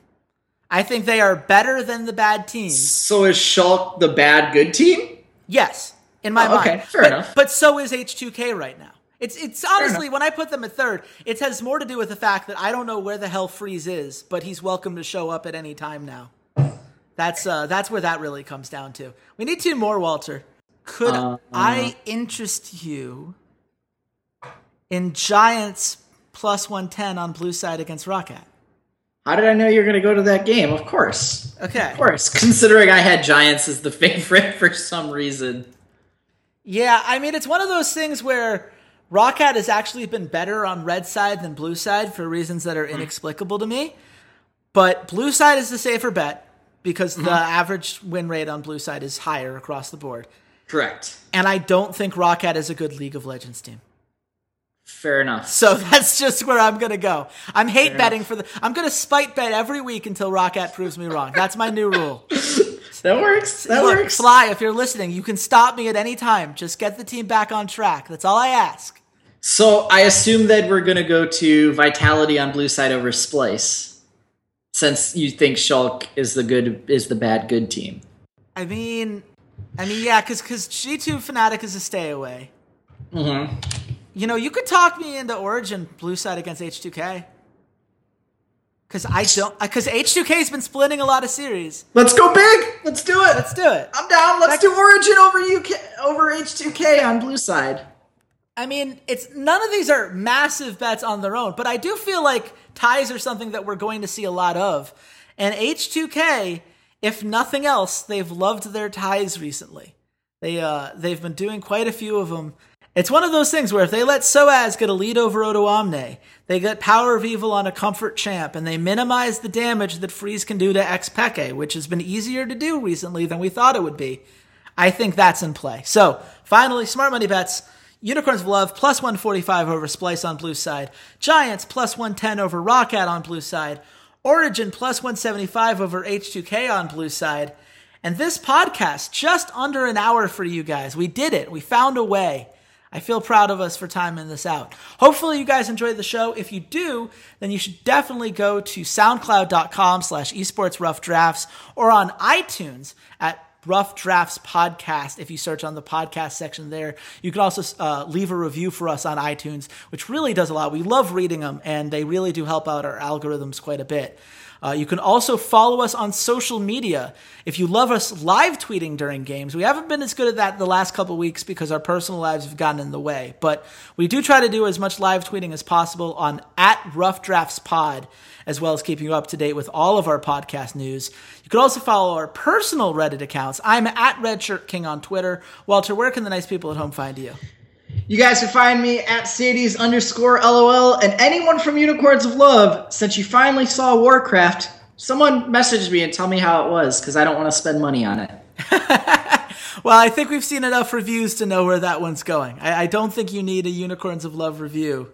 I think they are better than the bad teams. So is Schalke the bad good team? Yes, in my Oh, mind. okay, fair but, enough. But so is H2K right now. It's it's honestly when I put them at third, it has more to do with the fact that I don't know where the hell Freeze is, but he's welcome to show up at any time now. That's uh that's where that really comes down to. We need two more, Walter. Could Uh, I interest you in Giants plus one ten on blue side against ROCCAT? How did I know you were going to go to that game? Of course. Okay. Of course. Considering I had Giants as the favorite for some reason. Yeah, I mean, it's one of those things where ROCCAT has actually been better on red side than blue side for reasons that are hmm. inexplicable to me. But blue side is the safer bet because the hmm. average win rate on blue side is higher across the board. Correct. And I don't think ROCCAT is a good League of Legends team. Fair enough. So that's just where I'm going to go. I'm hate betting for the. I'm going to spite bet every week until ROCCAT proves me wrong. That's my new rule. That works. That Look, works. Fly, if you're listening, you can stop me at any time. Just get the team back on track. That's all I ask. So I assume that we're going to go to Vitality on blue side over Splyce. Since you think Schalke is the good is the bad good team. I mean, I mean, yeah, because because G2 Fnatic is a stay away. Mm-hmm. You know, you could talk me into Origen blue side against H2K. Because I don't, because H2K's been splitting a lot of series. Let's go big. Let's do it. Let's do it. I'm down. Let's do Origen over UK over H2K on blue side. I mean, it's none of these are massive bets on their own, but I do feel like ties are something that we're going to see a lot of. And H2K, if nothing else, they've loved their ties recently. They uh they've been doing quite a few of them. It's one of those things where if they let Soaz get a lead over Odoamne, they get Power of Evil on a Comfort Champ, and they minimize the damage that Freeze can do to Xpeke, which has been easier to do recently than we thought it would be. I think that's in play. So, finally, smart money bets. Unicorns of Love plus 145 over Splyce on blue side. Giants plus 110 over ROCCAT on blue side. Origen plus 175 over H2K on blue side. And this podcast, just under an hour for you guys. We did it. We found a way. I feel proud of us for timing this out. Hopefully you guys enjoyed the show. If you do, then you should definitely go to soundcloud.com slash esports rough drafts or on iTunes at Rough Drafts Podcast. If you search on the podcast section there, you can also uh, leave a review for us on iTunes, which really does a lot. We love reading them, and they really do help out our algorithms quite a bit. Uh, you can also follow us on social media. If you love us live tweeting during games, we haven't been as good at that the last couple weeks because our personal lives have gotten in the way. But we do try to do as much live tweeting as possible on at Rough Drafts Pod, as well as keeping you up to date with all of our podcast news. You can also follow our personal Reddit accounts. I'm at Redshirt King on Twitter. Walter, where can the nice people at home find you? You guys can find me at Ceades underscore LOL and anyone from Unicorns of Love. Since you finally saw Warcraft, someone message me and tell me how it was because I don't want to spend money on it. well, I think we've seen enough reviews to know where that one's going. I, I, don't think you need a Unicorns of Love review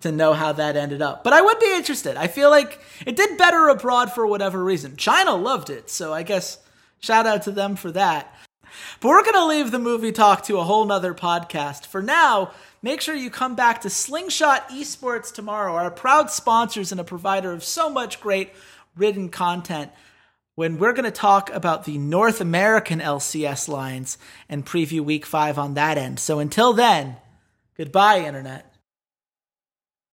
to know how that ended up. But I would be interested. I feel like it did better abroad for whatever reason. China loved it, so I guess shout out to them for that. But we're going to leave the movie talk to a whole nother podcast. For now, make sure you come back to Slingshot Esports tomorrow, our proud sponsors and a provider of so much great written content, when we're going to talk about the North American LCS lines and preview week five on that end. So until then, goodbye, Internet.